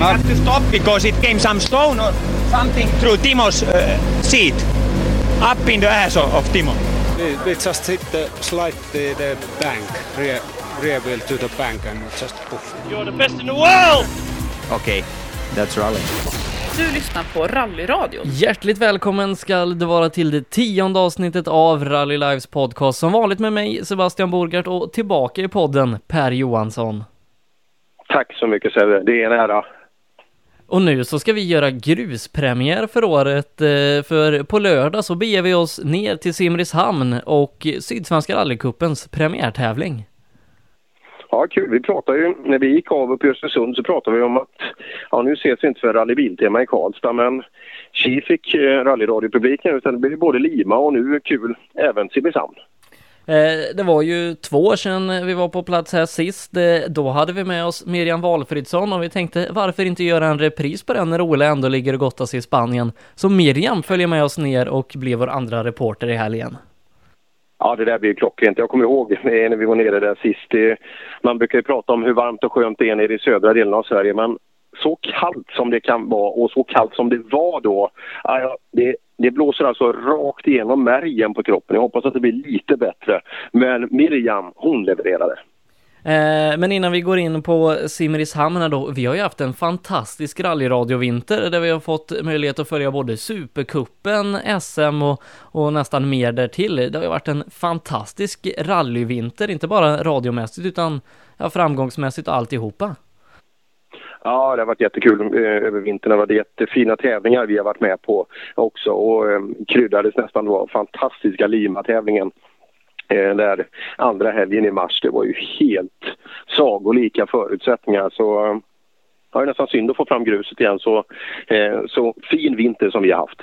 We had to stop because it came some stone or something through Timo's uh, seat, up in the ass of, of Timo. We, we just hit the slide the, the bank, rear, rear wheel to the bank and just poof. You're the best in the world! Okay, that's rally. Du lyssnar på Rallyradion. Hjärtligt välkommen ska du vara till det tionde avsnittet av Rally Lives podcast. Som vanligt med mig, Sebastian Borgart, och tillbaka i podden, Per Johansson. Tack så mycket Sebbe, det är en ära. Och nu så ska vi göra gruspremiär för året, eh, för på lördag så beger vi oss ner till Simrishamn och Sydsvenska rallycupens premiärtävling. Ja, kul. Vi pratade ju, när vi gick av upp i Östersund så pratade vi om att, ja nu ses vi inte för rallybiltema i Karlstad men Chi fick eh, rallyradiopubliken utan det blev både Lima och nu kul även Simrishamn. Eh, det var ju två år sedan vi var på plats här sist. Eh, då hade vi med oss Miriam Valfridsson och vi tänkte varför inte göra en repris på den när Ola ändå ligger och gottas i Spanien. Så Miriam följer med oss ner och blir vår andra reporter i helgen. Ja, det där blir klockrent. Jag kommer ihåg när vi var nere där sist. Man brukar ju prata om hur varmt och skönt det är nere i södra delen av Sverige, men så kallt som det kan vara och så kallt som det var då. Ja, det, det blåser alltså rakt igenom märgen på kroppen. Jag hoppas att det blir lite bättre. Men Miriam, hon levererade. Eh, men innan vi går in på Simrishamn då, vi har ju haft en fantastisk rallyradiovinter där vi har fått möjlighet att följa både Supercupen, SM och, och nästan mer därtill. Det har ju varit en fantastisk rallyvinter, inte bara radiomässigt utan ja, framgångsmässigt och alltihopa. Ja, det har varit jättekul eh, över vintern. Det har varit jättefina tävlingar vi har varit med på också och eh, kryddades nästan då av fantastiska Lima-tävlingen eh, där andra helgen i mars. Det var ju helt sagolika förutsättningar så eh, det ja, det är nästan synd att få fram gruset igen. Så, eh, så fin vinter som vi har haft.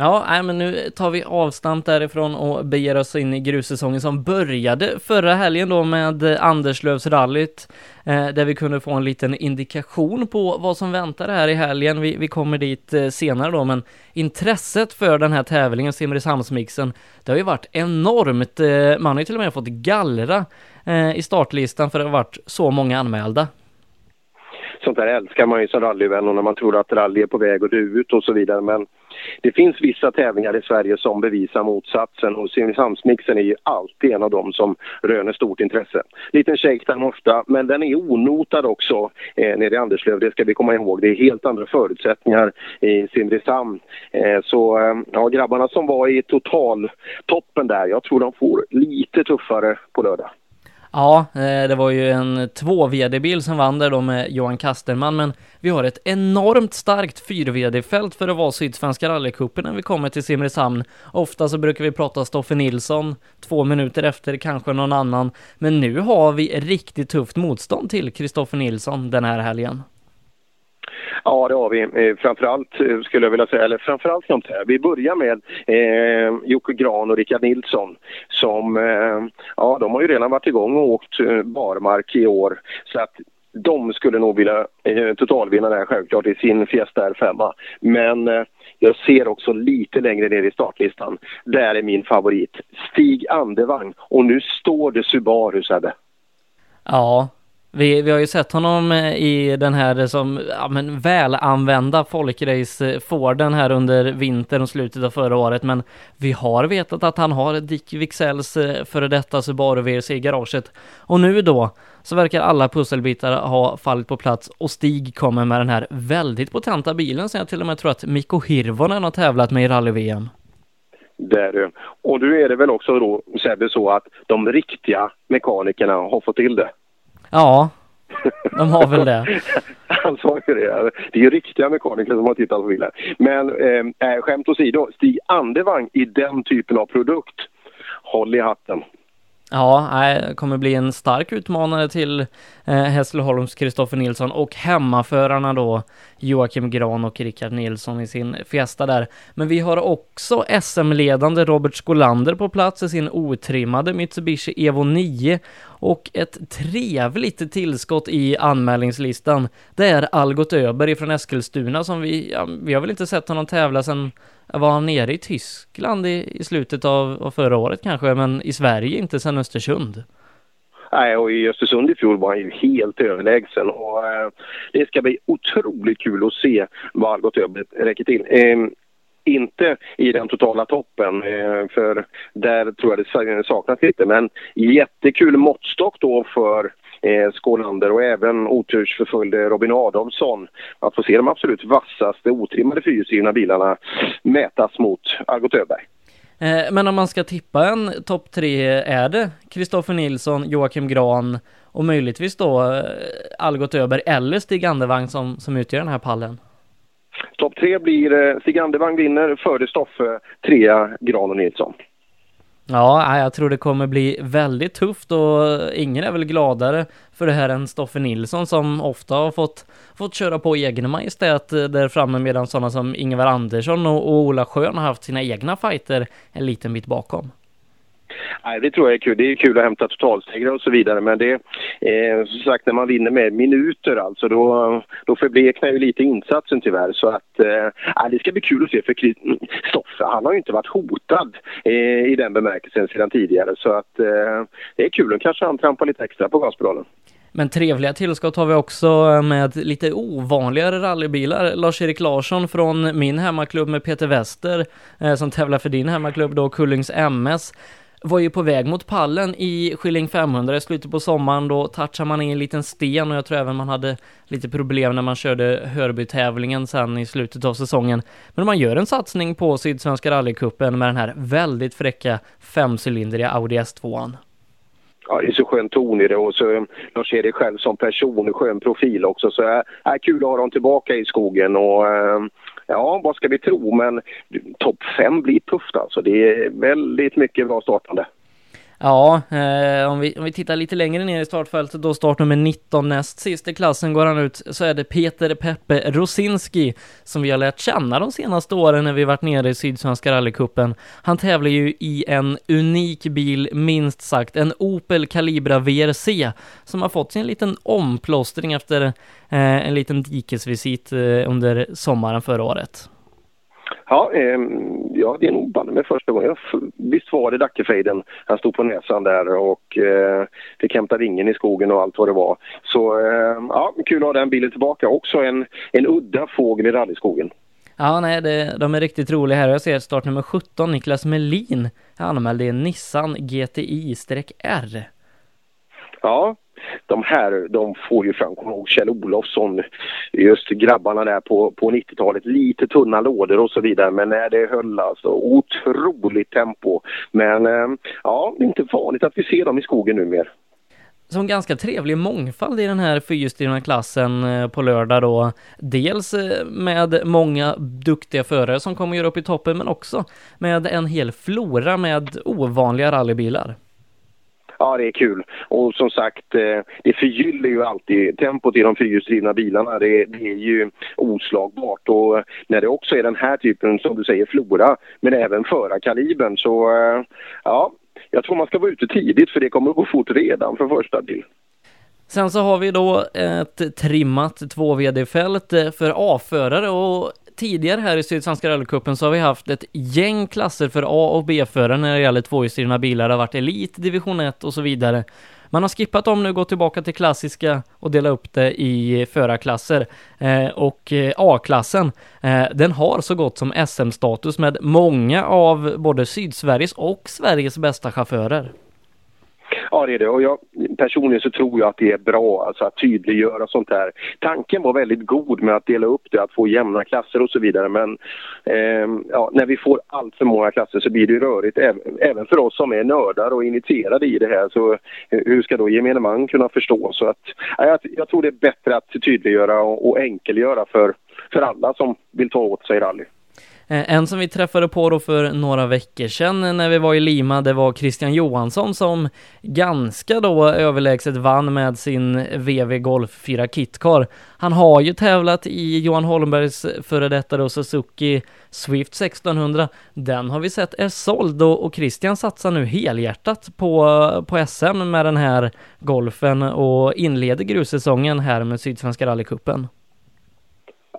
Ja, nej, men nu tar vi avstamp därifrån och beger oss in i grussäsongen som började förra helgen då med Anderslövsrallyt eh, där vi kunde få en liten indikation på vad som väntar här i helgen. Vi, vi kommer dit eh, senare då, men intresset för den här tävlingen, Simrishamnsmixen, det har ju varit enormt. Eh, man har ju till och med fått gallra eh, i startlistan för det har varit så många anmälda sånt där älskar man ju som rallyvän och när man tror att rally är på väg att dö ut och så vidare. Men det finns vissa tävlingar i Sverige som bevisar motsatsen och Simrishamnsmixen är ju alltid en av dem som röner stort intresse. Liten shakedown ofta, men den är onotad också eh, nere i Anderslöv, det ska vi komma ihåg. Det är helt andra förutsättningar i Simrishamn. Eh, så eh, ja, grabbarna som var i totaltoppen där, jag tror de får lite tuffare på lördag. Ja, eh, det var ju en två VD-bil som vann där då med Johan Kasterman, men vi har ett enormt starkt fyr VD-fält för att vara Sydsvenska rallycupen när vi kommer till Simrishamn. Ofta så brukar vi prata Stoffe Nilsson, två minuter efter kanske någon annan, men nu har vi riktigt tufft motstånd till Kristoffer Nilsson den här helgen. Ja, det har vi. Eh, framförallt eh, skulle jag vilja säga, eller framförallt sånt här. Vi börjar med eh, Jocke Gran och Rickard Nilsson som, eh, ja de har ju redan varit igång och åkt eh, barmark i år. Så att de skulle nog vilja eh, totalvinna det här självklart i sin Fiesta R5. Men eh, jag ser också lite längre ner i startlistan. Där är min favorit. Stig Andevang. Och nu står det Subaru, Sebbe. Ja, vi, vi har ju sett honom eh, i den här eh, som, ja men välanvända folkrace Forden här under vintern och slutet av förra året, men vi har vetat att han har Dick Wixells eh, före detta Subaru VRC i garaget. Och nu då, så verkar alla pusselbitar ha fallit på plats och Stig kommer med den här väldigt potenta bilen som jag till och med tror att Mikko Hirvonen har tävlat med i rally-VM. Där, och nu är det väl också då, Sebbe, så att de riktiga mekanikerna har fått till det. Ja, de har väl det. Han sa ju det. Det är ju riktiga mekaniker som har tittat på bilen. Men eh, eh skämt åsido, Stig Andevang i den typen av produkt, håll i hatten. Ja, det kommer bli en stark utmanare till eh, Hässleholms Kristoffer Nilsson och hemmaförarna då Joakim Gran och Rickard Nilsson i sin Fiesta där. Men vi har också SM-ledande Robert Skolander på plats i sin otrimmade Mitsubishi Evo 9 och ett trevligt tillskott i anmälningslistan. Det är Algot Öberg från Eskilstuna som vi, ja, vi har väl inte sett honom tävla sedan var han nere i Tyskland i, i slutet av, av, förra året kanske, men i Sverige inte sedan Östersund. Nej, och i Östersund i fjol var han ju helt överlägsen. Och, eh, det ska bli otroligt kul att se vad Algot Öberg räcker till. Eh, inte i den totala toppen, eh, för där tror jag det saknas lite. Men jättekul måttstock då för eh, Skålander och även otursförföljde Robin Adolfsson. Att få se de absolut vassaste otrimmade fyrhjulsdrivna bilarna mätas mot Algot Öberg. Eh, men om man ska tippa en topp tre, är det Kristoffer Nilsson, Joakim Gran och möjligtvis då eh, Algot Öberg eller Stig Andevang som, som utgör den här pallen? Topp tre blir eh, Stig Andevang vinner före Stoffe, trea Gran och Nilsson. Ja, jag tror det kommer bli väldigt tufft och ingen är väl gladare för det här än Stoffe Nilsson som ofta har fått, fått köra på egen majestät eh, där framme medan sådana som Ingvar Andersson och, och Ola Schön har haft sina egna fighter en liten bit bakom. Nej, det tror jag är kul. Det är kul att hämta totalsegrar och så vidare men det eh, som sagt när man vinner med minuter alltså då, då förbleknar ju lite insatsen tyvärr så att eh, det ska bli kul att se för Stoffe han har ju inte varit hotad eh, i den bemärkelsen sedan tidigare så att eh, det är kul och kanske han trampar lite extra på gaspedalen. Men trevliga tillskott har vi också eh, med lite ovanligare rallybilar. Lars-Erik Larsson från min hemmaklubb med Peter Wester eh, som tävlar för din hemmaklubb då, Kullings MS var ju på väg mot pallen i Skilling 500 i slutet på sommaren. Då touchade man in en liten sten och jag tror även man hade lite problem när man körde Hörbytävlingen sen i slutet av säsongen. Men man gör en satsning på Sydsvenska rallycupen med den här väldigt fräcka femcylindriga Audi S2an. Ja, det är så skön ton i det och så eh, Lars-Erik själv som person, skön profil också. Så eh, är äh, kul att ha dem tillbaka i skogen och äh, ja, vad ska vi tro? Men topp fem blir tufft alltså. Det är väldigt mycket bra startande. Ja, eh, om, vi, om vi tittar lite längre ner i startfältet då startnummer 19 näst sist i klassen går han ut så är det Peter Peppe Rosinski som vi har lärt känna de senaste åren när vi varit nere i Sydsvenska rallycupen. Han tävlar ju i en unik bil, minst sagt, en Opel Calibra VRC som har fått sin liten omplåstring efter eh, en liten dikesvisit eh, under sommaren förra året. Ja, eh, ja, det är nog banne med första gången. Visst var det Dackefejden. Han stod på näsan där och eh, fick hämta ringen i skogen och allt vad det var. Så eh, ja, kul att ha den bilen tillbaka. Också en, en udda fågel i rallyskogen. Ja, nej, det, de är riktigt roliga här. Jag ser startnummer 17, Niklas Melin, anmälde en Nissan GTI-R. Ja, de här de får ju fram, kommer ihåg Kjell Olofsson, just grabbarna där på, på 90-talet, lite tunna lådor och så vidare men nej, det höll alltså otroligt tempo. Men eh, ja, det är inte vanligt att vi ser dem i skogen numera som ganska trevlig mångfald i den här fyrhjulsdrivna klassen eh, på lördag då. Dels med många duktiga förare som kommer göra upp i toppen, men också med en hel flora med ovanliga rallybilar. Ja, det är kul. Och som sagt, eh, det förgyller ju alltid tempot i de fyrhjulsdrivna bilarna. Det, det, är ju oslagbart. Och när det också är den här typen, som du säger, flora, men även förarkalibern så eh, ja, jag tror man ska vara ute tidigt för det kommer att gå fort redan för första bil. Sen så har vi då ett trimmat 2VD-fält för A-förare och tidigare här i Sydsvenska rallycupen så har vi haft ett gäng klasser för A och B-förare när det gäller tvåhjulsdrivna bilar. Det har varit Elit, Division 1 och så vidare. Man har skippat dem nu, gått tillbaka till klassiska och delat upp det i förarklasser. Eh, och eh, A-klassen, eh, den har så gott som SM-status med många av både Sydsveriges och Sveriges bästa chaufförer. Ja, det är det. Och jag, personligen så tror jag att det är bra alltså, att tydliggöra sånt här. Tanken var väldigt god med att dela upp det, att få jämna klasser och så vidare. Men eh, ja, när vi får allt för många klasser så blir det rörigt även, för oss som är nördar och initierade i det här. Så hur ska då gemene man kunna förstå? Så att, ja, jag, jag tror det är bättre att tydliggöra och, och enkelgöra för, för alla som vill ta åt sig rally. Eh, en som vi träffade på då för några veckor sedan eh, när vi var i Lima, det var Christian Johansson som ganska då överlägset vann med sin VW Golf 4 Kitcar. Han har ju tävlat i Johan Holmbergs före detta då Suzuki Swift 1600. Den har vi sett är såld och Christian satsar nu helhjärtat på, på SM med den här Golfen och inleder grussäsongen här med Sydsvenska rallycupen.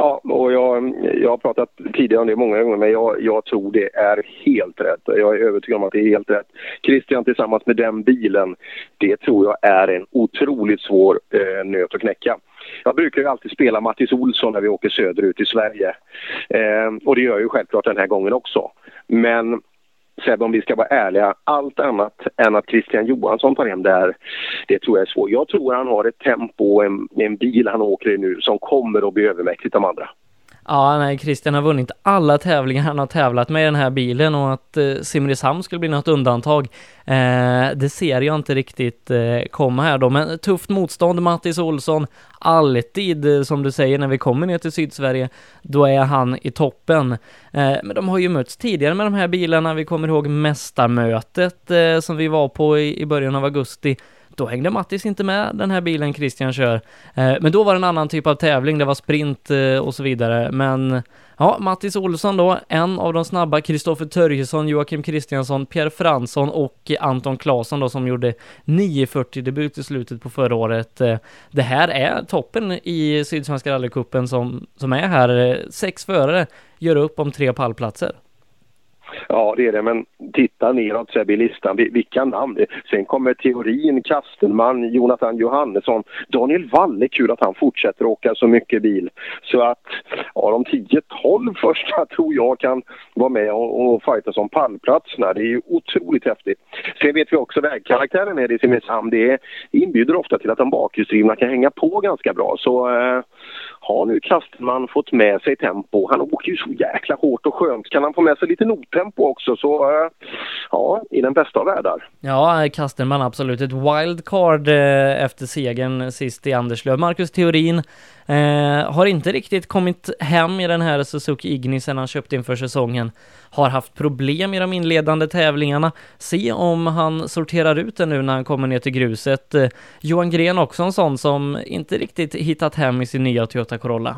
Ja, och jag, jag har pratat tidigare om det många gånger, men jag, jag tror det är helt rätt. Jag är övertygad om att det är helt rätt. Christian tillsammans med den bilen, det tror jag är en otroligt svår eh, nöt att knäcka. Jag brukar ju alltid spela Mattis Olsson när vi åker söderut i Sverige. Eh, och det gör jag ju självklart den här gången också. Men Sebbe, om vi ska vara ärliga, allt annat än att Christian Johansson tar hem det här, det tror jag är svårt. Jag tror han har ett tempo och en, en bil han åker i nu som kommer att bli övermäktigt de andra. Ja, nej, Christian har vunnit alla tävlingar han har tävlat med i den här bilen och att eh, Simrishamn skulle bli något undantag, eh, det ser jag inte riktigt eh, komma här då. Men tufft motstånd, Mattis Olsson, alltid eh, som du säger när vi kommer ner till Sydsverige, då är han i toppen. Eh, men de har ju mötts tidigare med de här bilarna, vi kommer ihåg mästarmötet eh, som vi var på i, i början av augusti då hängde Mattis inte med den här bilen Christian kör. Eh, men då var det en annan typ av tävling, det var sprint eh, och så vidare. Men ja, Mattis Olsson då, en av de snabba, Kristoffer Törjesson, Joakim Kristiansson, Pierre Fransson och Anton Claesson då som gjorde 940 debut i slutet på förra året. Eh, det här är toppen i Sydsvenska rallycupen som, som är här. Sex förare gör upp om tre pallplatser. Ja, det är det. Men titta neråt Sebbe i listan. Vilka namn! Sen kommer Teorin, Kastenman, Jonathan Johannesson. Daniel Walle, kul att han fortsätter åka så mycket bil. Så att ja, de 10-12 första tror jag kan vara med och, och fighta om pallplatserna. Det är ju otroligt häftigt. Sen vet vi också vägkaraktären här i Simrishamn. Det inbjuder ofta till att de bakhjulsdrivna kan hänga på ganska bra. Så eh, har nu Kastenman fått med sig tempo. Han åker ju så jäkla hårt och skönt. Kan han få med sig lite nottempo också så eh, ja, i den bästa av världar. Ja, Kastenman absolut. Ett wildcard eh, efter segern sist i Anderslöv. Marcus Theorin Eh, har inte riktigt kommit hem i den här Suzuki Ignis sen han köpte inför säsongen. Har haft problem i de inledande tävlingarna. Se om han sorterar ut det nu när han kommer ner till gruset. Eh, Johan Gren också en sån som inte riktigt hittat hem i sin nya Toyota Corolla.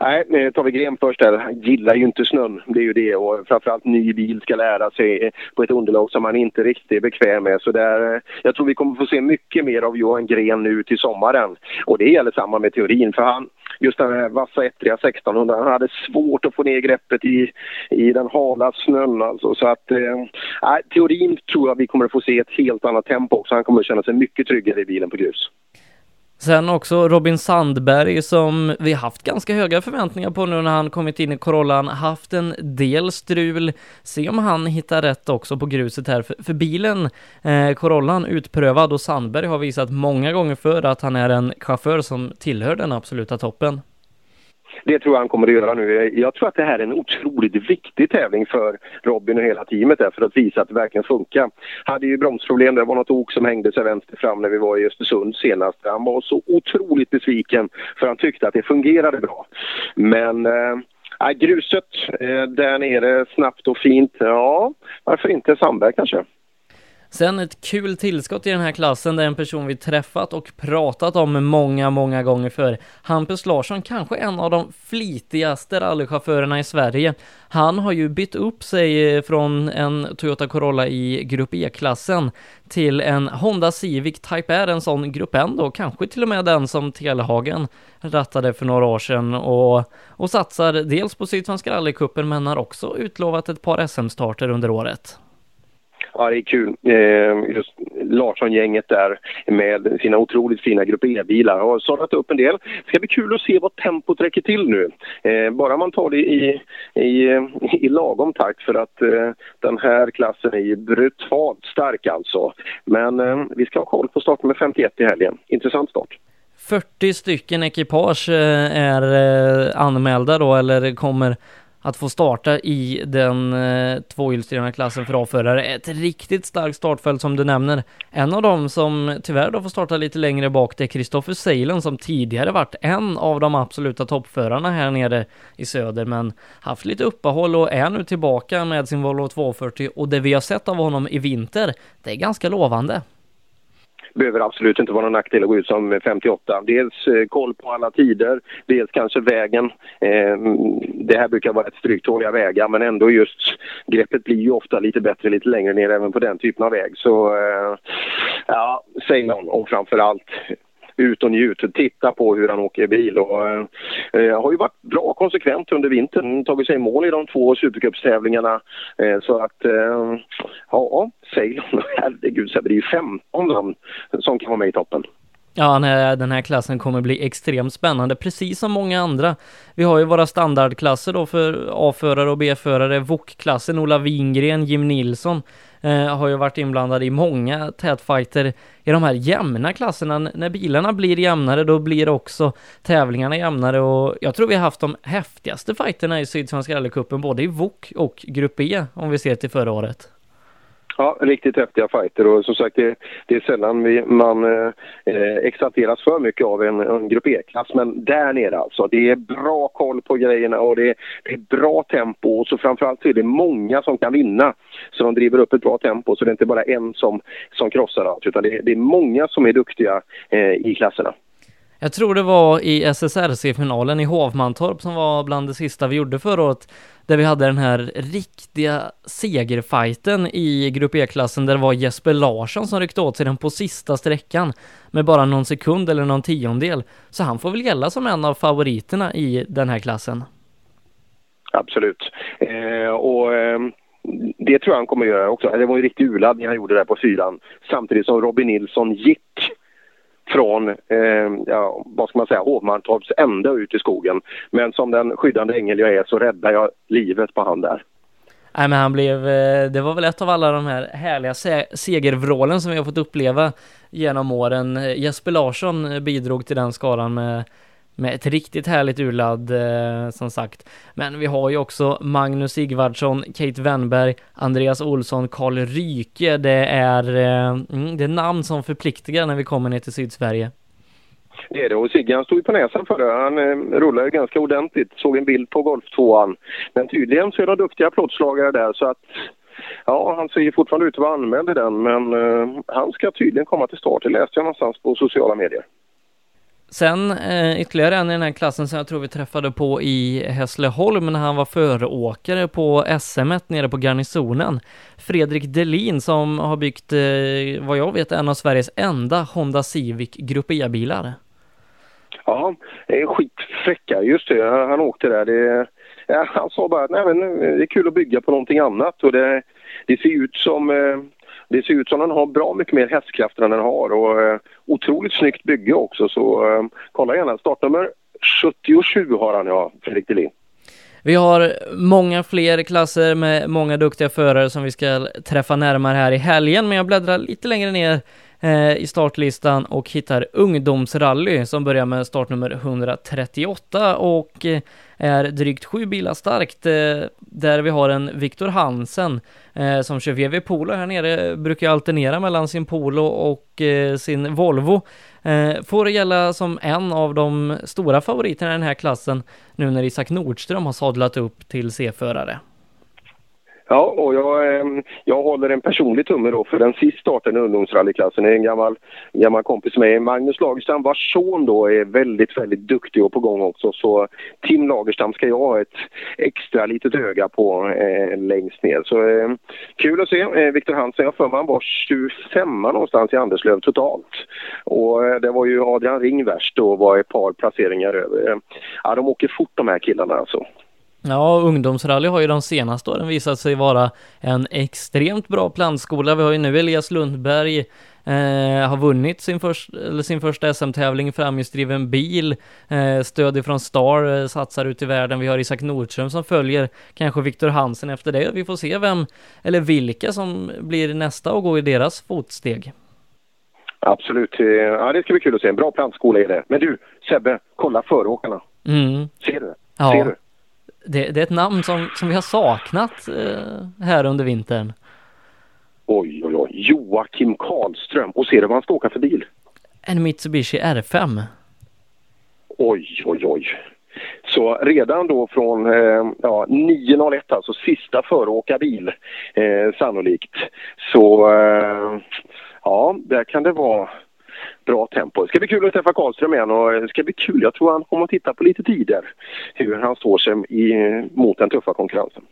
Nej, eh, tar vi Gren först där. Han gillar ju inte snön. Det är ju det. Och framförallt ny bil ska lära sig eh, på ett underlag som han inte riktigt är bekväm med. Så där, eh, jag tror vi kommer få se mycket mer av Johan Gren nu till sommaren. Och det gäller samma med teorin. För han, just den här vassa ettriga 1600, han hade svårt att få ner greppet i, i den hala snön alltså. Så att, eh, teorin tror jag vi kommer att få se ett helt annat tempo också. Han kommer att känna sig mycket tryggare i bilen på grus. Sen också Robin Sandberg som vi haft ganska höga förväntningar på nu när han kommit in i Corollan, haft en del strul. Se om han hittar rätt också på gruset här, för, för bilen, eh, Corollan, utprövad och Sandberg har visat många gånger för att han är en chaufför som tillhör den absoluta toppen. Det tror jag han kommer att göra nu. Jag tror att det här är en otroligt viktig tävling för Robin och hela teamet där för att visa att det verkligen funkar. Hade ju bromsproblem, det var något ok som hängde sig vänster fram när vi var i Östersund senast. Han var så otroligt besviken för han tyckte att det fungerade bra. Men eh, äh, gruset äh, där nere snabbt och fint, ja varför inte Sandberg kanske? Sen ett kul tillskott i den här klassen, det är en person vi träffat och pratat om många, många gånger för. Hampus Larsson, kanske en av de flitigaste rallychaufförerna i Sverige. Han har ju bytt upp sig eh, från en Toyota Corolla i Grupp E-klassen till en Honda Civic Type R, en sån Grupp N då, kanske till och med den som Telehagen rattade för några år sedan och, och satsar dels på Sydsvenska rallycupen men har också utlovat ett par SM-starter under året. Ja, det är kul. Eh, just Larsson-gänget där med sina otroligt fina Grupp E-bilar har sållat upp en del. Det ska bli kul att se vad tempot räcker till nu. Eh, bara man tar det i, i, i lagom takt för att eh, den här klassen är ju brutalt stark alltså. Men ehm, vi ska ha koll på startnummer 51 i helgen. Intressant start. 40 stycken ekipage eh, är eh, anmälda då eller kommer att få starta i den eh, tvåhjulsdrivna klassen för A-förare. Ett riktigt starkt startfält som du nämner. En av dem som tyvärr då får starta lite längre bak det är Kristoffer Seilen som tidigare varit en av de absoluta toppförarna här nere i söder men haft lite uppehåll och är nu tillbaka med sin Volvo 240 och det vi har sett av honom i vinter, det är ganska lovande behöver absolut inte vara någon nackdel att gå ut som 58. Dels eh, koll på alla tider, dels kanske vägen. Eh, det här brukar vara ett stryktåliga vägar men ändå just greppet blir ju ofta lite bättre lite längre ner även på den typen av väg. Så eh, ja, säg någon och framför allt ut och njut. Titta på hur han åker bil. Och, eh, eh, har ju varit bra konsekvent under vintern. Tagit sig i mål i de två supercupstävlingarna. Eh, så att, eh, ja, Ceylon, herregud, det är ju 15 namn som kan vara med i toppen. Ja, den här klassen kommer bli extremt spännande, precis som många andra. Vi har ju våra standardklasser då för A-förare och B-förare, VOK-klassen, Ola Wingren, Jim Nilsson eh, har ju varit inblandad i många tätfighter i de här jämna klasserna. När bilarna blir jämnare, då blir också tävlingarna jämnare och jag tror vi har haft de häftigaste fighterna i Sydsvenska rallycupen, både i VOK och Grupp E, om vi ser till förra året. Ja, riktigt häftiga fighter och som sagt det, det är sällan vi, man eh, eh, exalteras för mycket av en, en grupp E-klass men där nere alltså. Det är bra koll på grejerna och det, det är bra tempo och så framförallt så är det många som kan vinna. Så de driver upp ett bra tempo så det är inte bara en som, som krossar allt utan det, det är många som är duktiga eh, i klasserna. Jag tror det var i SSRC-finalen i Hovmantorp som var bland det sista vi gjorde förra året, där vi hade den här riktiga segerfighten i Grupp E-klassen där det var Jesper Larsson som ryckte åt sig den på sista sträckan med bara någon sekund eller någon tiondel. Så han får väl gälla som en av favoriterna i den här klassen. Absolut. Eh, och eh, det tror jag han kommer göra också. Det var en riktig urladdning han gjorde där på fyran. Samtidigt som Robin Nilsson gick från, eh, ja, vad ska man säga, Hovmantorps ända ut i skogen. Men som den skyddande ängel jag är så räddar jag livet på han där. Nej men han blev, eh, det var väl ett av alla de här härliga segervrålen som vi har fått uppleva genom åren. Eh, Jesper Larsson bidrog till den skaran med med ett riktigt härligt urladd eh, som sagt. Men vi har ju också Magnus Sigvardsson, Kate Wennberg, Andreas Olsson, Karl Ryke. Det är, eh, mm, det är namn som förpliktigar när vi kommer ner till Sydsverige. Det är det och Sigge han stod ju på näsan för det. Han eh, rullade ganska ordentligt. Såg en bild på golftvåan. Men tydligen så är de duktiga plåtslagare där så att Ja, han ser fortfarande ut att vara anmäld i den men eh, han ska tydligen komma till start. Det läste jag någonstans på sociala medier. Sen eh, ytterligare en i den här klassen som jag tror vi träffade på i Hässleholm när han var föråkare på SM nere på garnisonen. Fredrik Delin som har byggt, eh, vad jag vet, en av Sveriges enda Honda Civic Grupp E-bilar. Ja, det är skitfräcka. Just det, han, han åkte där. Det, ja, han sa bara att det är kul att bygga på någonting annat och det, det ser ut som eh, det ser ut som den har bra mycket mer hästkrafter än den har och eh, otroligt snyggt bygge också så eh, kolla gärna. Startnummer 77 har han ja, Fredrik Delin. Vi har många fler klasser med många duktiga förare som vi ska träffa närmare här i helgen, men jag bläddrar lite längre ner eh, Eh, i startlistan och hittar ungdomsrally som börjar med startnummer 138 och eh, är drygt sju bilar starkt eh, där vi har en Viktor Hansen som kör VW Polo här nere, brukar alternera mellan sin Polo och sin Volvo. Får gälla som en av de stora favoriterna i den här klassen nu när Isak Nordström har sadlat upp till C-förare. Ja, och jag, ehm, jag håller en personlig tumme då för den sist startade ungdomsrallyklassen är en gammal, gammal kompis med Magnus Lagerstam vars son då är väldigt, väldigt duktig och på gång också. Så Tim Lagerstam ska jag ha ett extra litet öga på eh, längst ner. Så eh, kul att se. Eh, Viktor Hansen, jag för mig han var 25 någonstans i Anderslöv totalt. Och eh, det var ju Adrian Ring värst och var ett par placeringar över. Eh, ja, de åker fort de här killarna alltså. Ja, ungdomsrally har ju de senaste åren visat sig vara en extremt bra plantskola. Vi har ju nu Elias Lundberg eh, har vunnit sin, först, sin första SM-tävling framhjulsdriven bil. Eh, stöd ifrån Star eh, satsar ut i världen. Vi har Isak Nordström som följer kanske Viktor Hansen efter det. Vi får se vem eller vilka som blir nästa och går i deras fotsteg. Absolut. Eh, ja, det ska bli kul att se. En bra plantskola är det. Men du, Sebbe, kolla föråkarna. Mm. Ser du? Ja. Ser du? Det, det är ett namn som, som vi har saknat eh, här under vintern. Oj, oj, oj. Joakim Karlström. Och ser du vad han ska åka för bil? En Mitsubishi R5. Oj, oj, oj. Så redan då från eh, ja, 9.01, alltså sista föråkarbil eh, sannolikt, så eh, ja, där kan det vara bra tempo. Det ska bli kul att träffa Karlström igen och det ska bli kul. Jag tror han kommer att titta på lite tider hur han står sig i, mot den tuffa konkurrensen.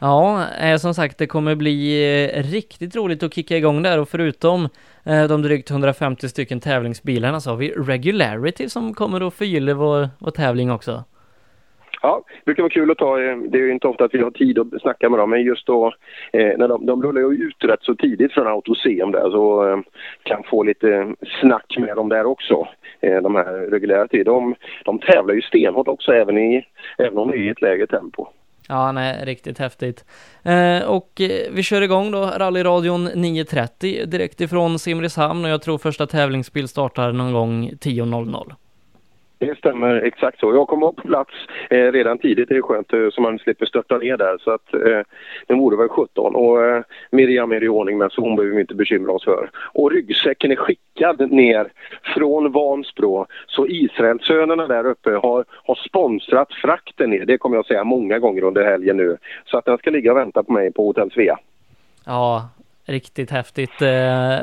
Ja, eh, som sagt, det kommer bli eh, riktigt roligt att kicka igång där och förutom eh, de drygt 150 stycken tävlingsbilarna så har vi Regularity som kommer att förgylla vår, vår tävling också. Ja, det brukar vara kul att ta. Eh, det är ju inte ofta att vi har tid att snacka med dem, men just då eh, när de, de rullar ju ut rätt så tidigt från Autosem där så eh, kan få lite snack med dem där också. Eh, de här reguljära tiderna. De, de tävlar ju stenhårt också även, i, även om det är i ett lägre tempo. Ja, nej, riktigt häftigt. Eh, och eh, vi kör igång då, rallyradion 9.30 direkt ifrån Simrishamn och jag tror första tävlingsbil startar någon gång 10.00. Det stämmer exakt så. Jag kommer upp på plats eh, redan tidigt. Det är skönt eh, så man slipper störta ner där. Så att eh, det vore väl 17 och eh, Miriam är i ordning med så hon behöver vi inte bekymra oss för. Och ryggsäcken är skickad ner från Vansbro. Så Israelsönerna där uppe har, har sponsrat frakten ner. Det kommer jag säga många gånger under helgen nu. Så att den ska ligga och vänta på mig på Hotell Svea. Ja, riktigt häftigt eh,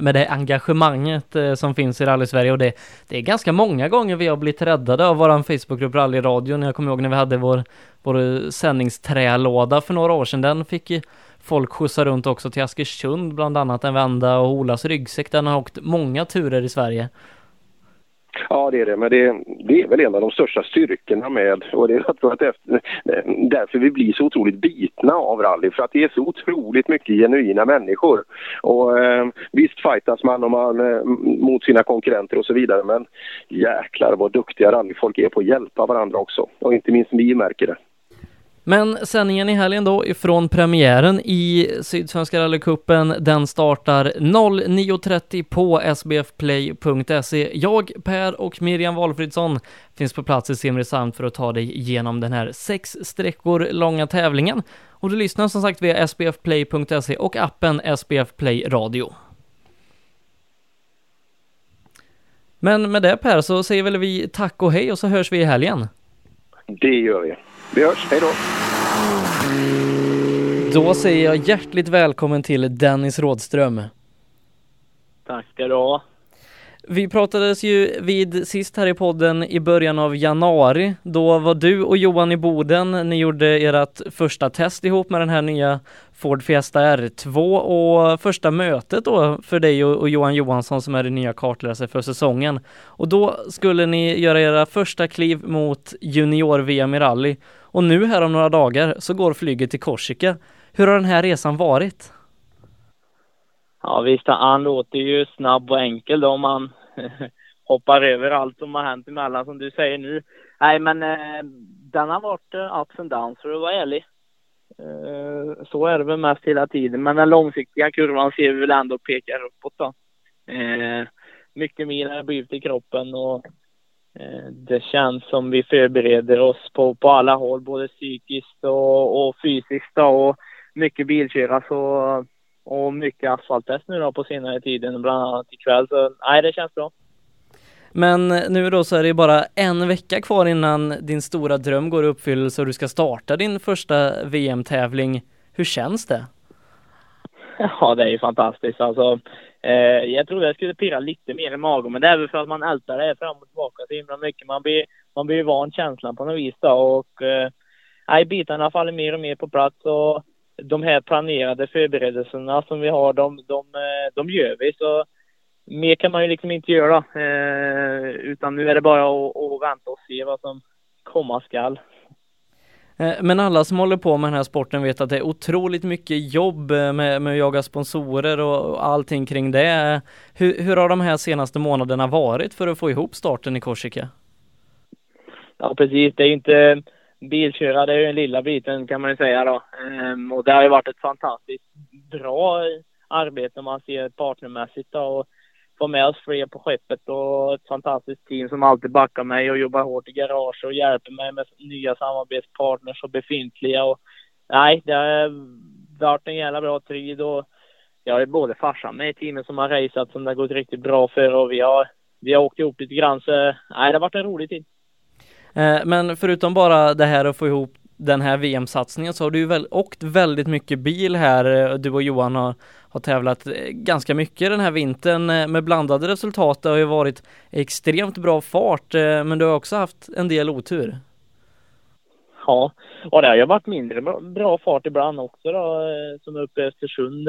med det engagemanget eh, som finns i rally-Sverige och det, det är ganska många gånger vi har blivit räddade av våran Facebookgrupp Rallyradion. Jag kommer ihåg när vi hade vår, vår sändningsträlåda för några år sedan. Den fick folk skjutsa runt också till Askersund bland annat en vända och Olas ryggsäck. Den har åkt många turer i Sverige. Ja, det är det. Men det, det är väl en av de största styrkorna med och det är jag tror att efter, därför vi blir så otroligt bitna av rally. För att det är så otroligt mycket genuina människor. Och eh, visst fightas man, och man eh, mot sina konkurrenter och så vidare. Men jäklar vad duktiga rallyfolk är på att hjälpa varandra också. Och inte minst vi märker det. Men sändningen i helgen då ifrån premiären i Sydsvenska rallycupen, den startar 09.30 på sbfplay.se. Jag, Per och Miriam Valfridsson finns på plats i Simrishamn för att ta dig igenom den här sex sträckor långa tävlingen. Och du lyssnar som sagt via sbfplay.se och appen SBF Play Radio. Men med det Per så säger väl vi tack och hej och så hörs vi i helgen. Det gör vi. Vi hörs. Hej då! Då säger jag hjärtligt välkommen till Dennis Rådström. Tack ska du ha. Vi pratades ju vid sist här i podden i början av januari. Då var du och Johan i Boden. Ni gjorde ert första test ihop med den här nya Ford Fiesta R2 och första mötet då för dig och Johan Johansson som är din nya kartläsare för säsongen. Och då skulle ni göra era första kliv mot junior-VM i rally. Och nu här om några dagar så går flyget till Korsika. Hur har den här resan varit? Ja visst, han låter ju snabb och enkel då om man hoppar över allt som har hänt emellan som du säger nu. Nej men eh, den har varit eh, ups and downs för att vara ärlig. Eh, så är det väl mest hela tiden. Men den långsiktiga kurvan ser vi väl ändå pekar uppåt då. Eh, mycket mil har blivit i kroppen och eh, det känns som vi förbereder oss på, på alla håll, både psykiskt och, och fysiskt då, och mycket bilköra så och mycket asfalttest nu då på senare tiden, bland annat ikväll. Så nej, det känns bra. Men nu då så är det bara en vecka kvar innan din stora dröm går i uppfyllelse och du ska starta din första VM-tävling. Hur känns det? Ja, det är ju fantastiskt. Alltså, eh, jag trodde jag skulle pirra lite mer i magen, men det är väl för att man ältar det fram och tillbaka så himla mycket. Man blir, man blir van känslan på något vis då och eh, bitarna faller mer och mer på plats och de här planerade förberedelserna som vi har, de, de, eh, de gör vi. Så mer kan man ju liksom inte göra. Eh, utan nu är det bara att, att vänta och se vad som komma skall. Eh, men alla som håller på med den här sporten vet att det är otroligt mycket jobb med, med att jaga sponsorer och, allting kring det. Hur, hur har de här senaste månaderna varit för att få ihop starten i Korsika? Ja precis, det är ju inte bilköra, det är ju den lilla biten kan man ju säga då. Ehm, och det har ju varit ett fantastiskt bra arbete om man ser partnermässigt då. Och få med oss fler på skeppet och ett fantastiskt team som alltid backar mig och jobbar hårt i garaget och hjälper mig med nya samarbetspartners och befintliga. Och, nej, det har varit en jävla bra tid och jag är både farsan med i teamet som har raceat som det har gått riktigt bra för och vi har, vi har åkt ihop lite grann så nej, det har varit en rolig tid. Eh, men förutom bara det här att få ihop den här VM-satsningen så har du ju väl åkt väldigt mycket bil här. Eh, du och Johan har, har tävlat eh, ganska mycket den här vintern eh, med blandade resultat. Det har ju varit extremt bra fart, men du har också haft en del otur. Ja, och det har ju varit mindre bra fart ibland också då, som uppe i Östersund.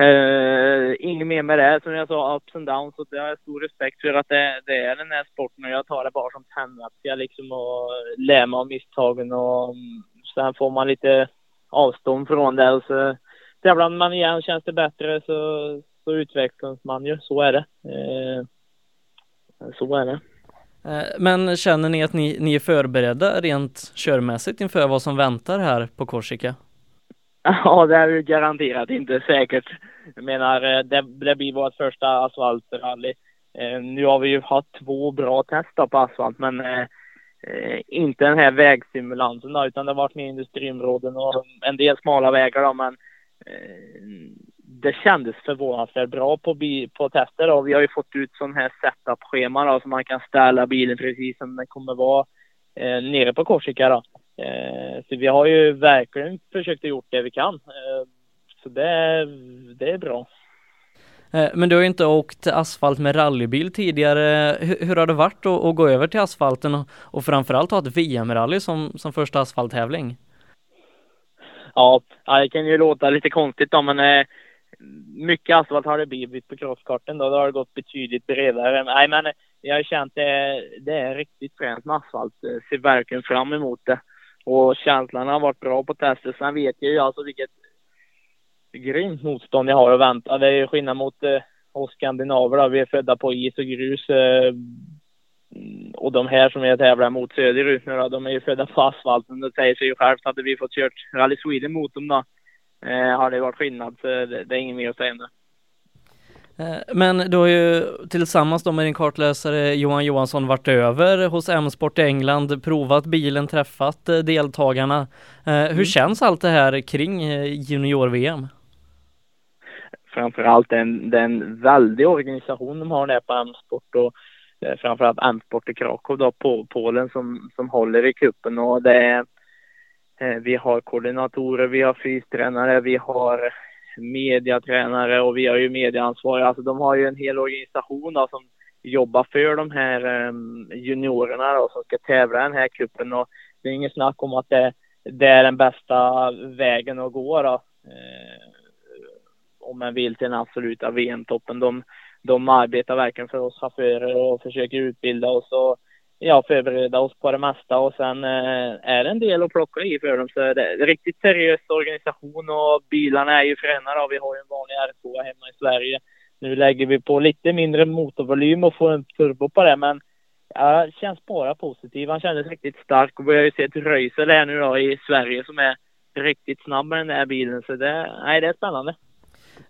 Uh, inget mer med det. Som jag sa, ups and downs. Och det har jag stor respekt för att det, det är den här sporten och jag tar det bara som tändvätska liksom och lär mig av misstagen och mm, sen får man lite avstånd från det och så tävlar man igen känns det bättre så, så utvecklas man ju. Så är det. Uh, så är det. Eh, men känner ni att ni, ni är förberedda rent körmässigt inför vad som väntar här på Korsika? Ja, det är ju garanterat inte säkert. Jag menar, eh, det, det blir vårt första asfaltrally. Eh, nu har vi ju haft två bra tester på asfalt, men eh, eh inte den här vägstimulansen. då, utan det har varit med industriområden och en del smala vägar då, men eh, det kändes förvånansvärt bra på, bi, på tester då. Vi har ju fått ut sån här setup-schema då, så man kan ställa bilen precis som den kommer vara eh, nere på Korsika då. Eh, så vi har ju verkligen försökt att gjort det vi kan. Eh, så det, det är bra. Eh, men du har ju inte åkt asfalt med rallybil tidigare. Hur, hur har det varit att, att, gå över till asfalten och, och framförallt ha ett VM-rally som, som första asfalttävling? Ja, det kan ju låta lite konstigt då, men mycket asfalt har det blivit på crosskarten då. Det har gått betydligt bredare. Nej, men jag har känt det, det är riktigt fränt med asfalt. Ser verkligen fram emot det. Och känslan har varit bra på testet. Sen vet jag ju alltså vilket grymt motstånd jag har att vänta. Det är skillnad mot eh, oss skandinaver då. Vi är födda på is och grus. Eh, och de här som jag tävlar mot söderut nu då, de är ju födda på asfalten. Det säger sig ju självt. Hade vi fått kört Rally Sweden mot dem då, eh, hade det varit skillnad. Så det, det är inget mer att säga om det. Eh, men du har ju tillsammans då med din kartläsare Johan Johansson varit över hos M-sport i England, provat bilen, träffat eh, deltagarna. Eh, hur mm. känns allt det här kring junior-VM? Framförallt det är en väldig organisation de har där på M-sport och framförallt M-sport i Krakow då, på Polen som, som håller i kuppen och det är vi har koordinatorer, vi har fystränare, vi har mediatränare och vi har ju medieansvariga, Alltså de har ju en hel organisation då, som jobbar för de här um, juniorerna då, som ska tävla i den här cupen och det är inget snack om att det, det är den bästa vägen att gå då. Eh, om man vill till den absoluta VM-toppen. De, de arbetar verkligen för oss chaufförer och försöker utbilda oss och ja, förbereda oss på det mesta och sen eh, är det en del att plocka i för dem. Så det är en riktigt seriös organisation och bilarna är ju fränare. Vi har ju en vanlig R2 hemma i Sverige. Nu lägger vi på lite mindre motorvolym och får en turbo på det, men ja, känns bara positiv. Han kändes riktigt stark och vi har ju sett Röisel här nu då i Sverige som är riktigt snabb med den där bilen. Så det, nej, det är spännande.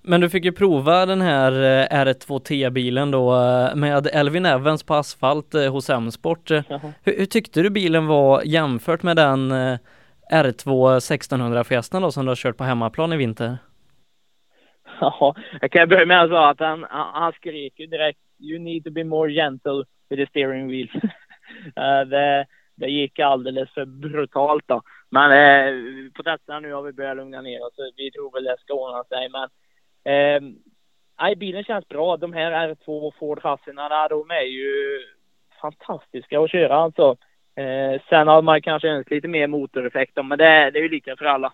Men du fick ju prova den här eh, R2T-bilen då eh, med Elvin Evans på asfalt eh, hos M-sport. Hur, hur, tyckte du bilen var jämfört med den R2 1600 Fiestan då som du har kört på hemmaplan i vinter? Ja, jag kan börja med att säga att han, han skrek ju direkt You need to be more gentle with the steering wheel. det, det gick alldeles för brutalt då. Men eh, på testerna nu har vi börjat lugna ner oss. Vi tror väl det ska ordna sig. Men Eh, bilen känns bra. De här R2 Ford chassierna, de är ju fantastiska att köra alltså. Eh, sen har man kanske önskat lite mer motoreffekt, men det, det är ju lika för alla.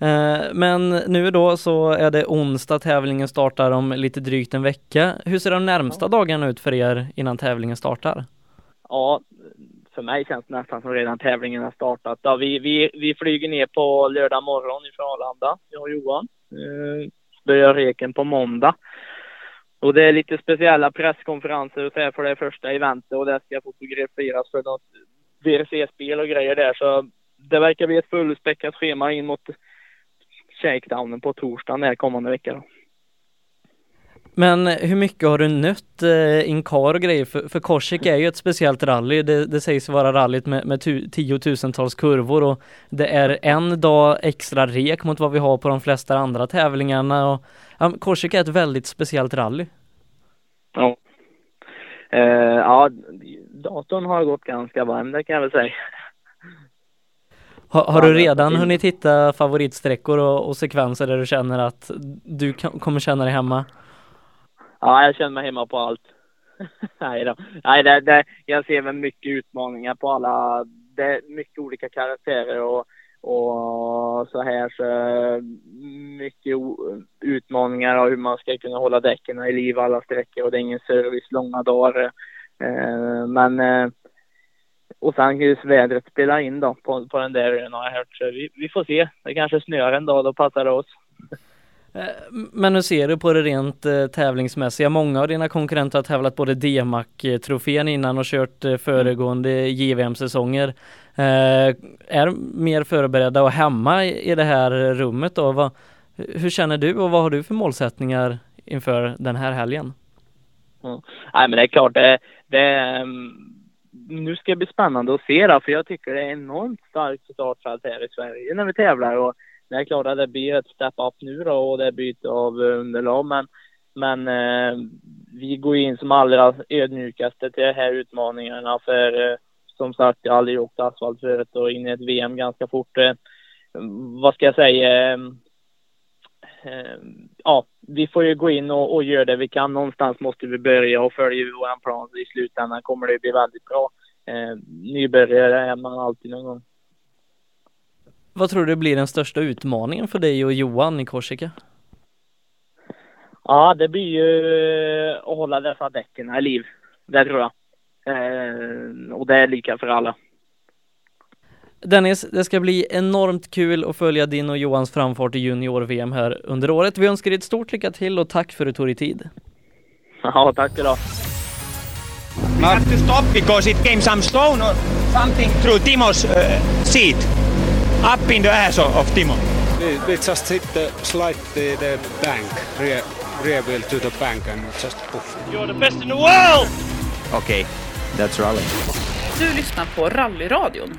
Eh, men nu då så är det onsdag, tävlingen startar om lite drygt en vecka. Hur ser de närmsta dagarna ut för er innan tävlingen startar? Ja, för mig känns det nästan som redan tävlingen har startat. Ja, vi, vi, vi flyger ner på lördag morgon ifrån Arlanda, jag och Johan. Eh, börjar reken på måndag. Och det är lite speciella presskonferenser och så här för det första eventet och det ska fotograferas för något VRC-spel och grejer där. Så det verkar bli ett fullspäckat schema in mot shakedownen på torsdagen här kommande vecka. Då. Men hur mycket har du nött eh, Inkar och grejer? För, för Korsik är ju ett speciellt rally. Det, det sägs vara rallyt med, med tiotusentals kurvor och det är en dag extra rek mot vad vi har på de flesta andra tävlingarna. Och, ja, Korsik är ett väldigt speciellt rally. Ja. Eh, ja, datorn har gått ganska varm, det kan jag väl säga. Har, har, du redan hunnit hitta favoritsträckor och, och sekvenser där du känner att du kan, kommer känna dig hemma? Ja, jag känner mig hemma på allt. Nej då. Nej, det, det, jag ser väl mycket utmaningar på alla. Det är mycket olika karaktärer och och så här så mycket utmaningar av hur man ska kunna hålla däcken i liv alla sträckor och det är ingen service långa dagar. Eh, men eh, och sen just vädret spelar in då på, på den där ön har jag hört. Så vi, vi får se. Det kanske snöar en dag, då passar det oss. Eh, men hur ser du på det rent eh, tävlingsmässiga? Många av dina konkurrenter har tävlat både DMAC-trofén innan och kört eh, föregående JVM-säsonger. Är mer förberedda och hemma i, det här rummet då? Hur känner du och vad har du för målsättningar inför den här helgen? Mm. Nej, men det är klart, det, det, mm, nu ska det bli spännande att se då, för jag tycker det är enormt starkt startfält här i Sverige när vi tävlar och det är klart att det blir ett step up nu då och det är byte av eh, underlag men men eh, vi går in som allra ödmjukaste till de här utmaningarna för eh, som sagt jag har aldrig åkt asfalt förut och in i ett VM ganska fort. Eh, vad ska jag säga? Eh, eh, ja, vi får ju gå in och, och göra det vi kan. Någonstans måste vi börja och följer vi vår plan i slutändan kommer det bli väldigt bra. Eh, nybörjare är man alltid någon gång. Vad tror du blir den största utmaningen för dig och Johan i Korsika? Ja, det blir ju eh, att hålla dessa däcken i liv. Det tror jag. Eh, och det är lika för alla. Dennis, det ska bli enormt kul att följa din och Johans framfart i junior-VM här under året. Vi önskar dig ett stort lycka till och tack för att du tog dig tid. Ja, tack idag. We have to stop because it came some stone or something through Timo's uh, seat, up in the ass of, of Timo. We, we just hit the slide the, the bank, rear, rear wheel to the bank and just poof. You're the best in the world! Okay, that's rally. Du lyssnar på Rallyradion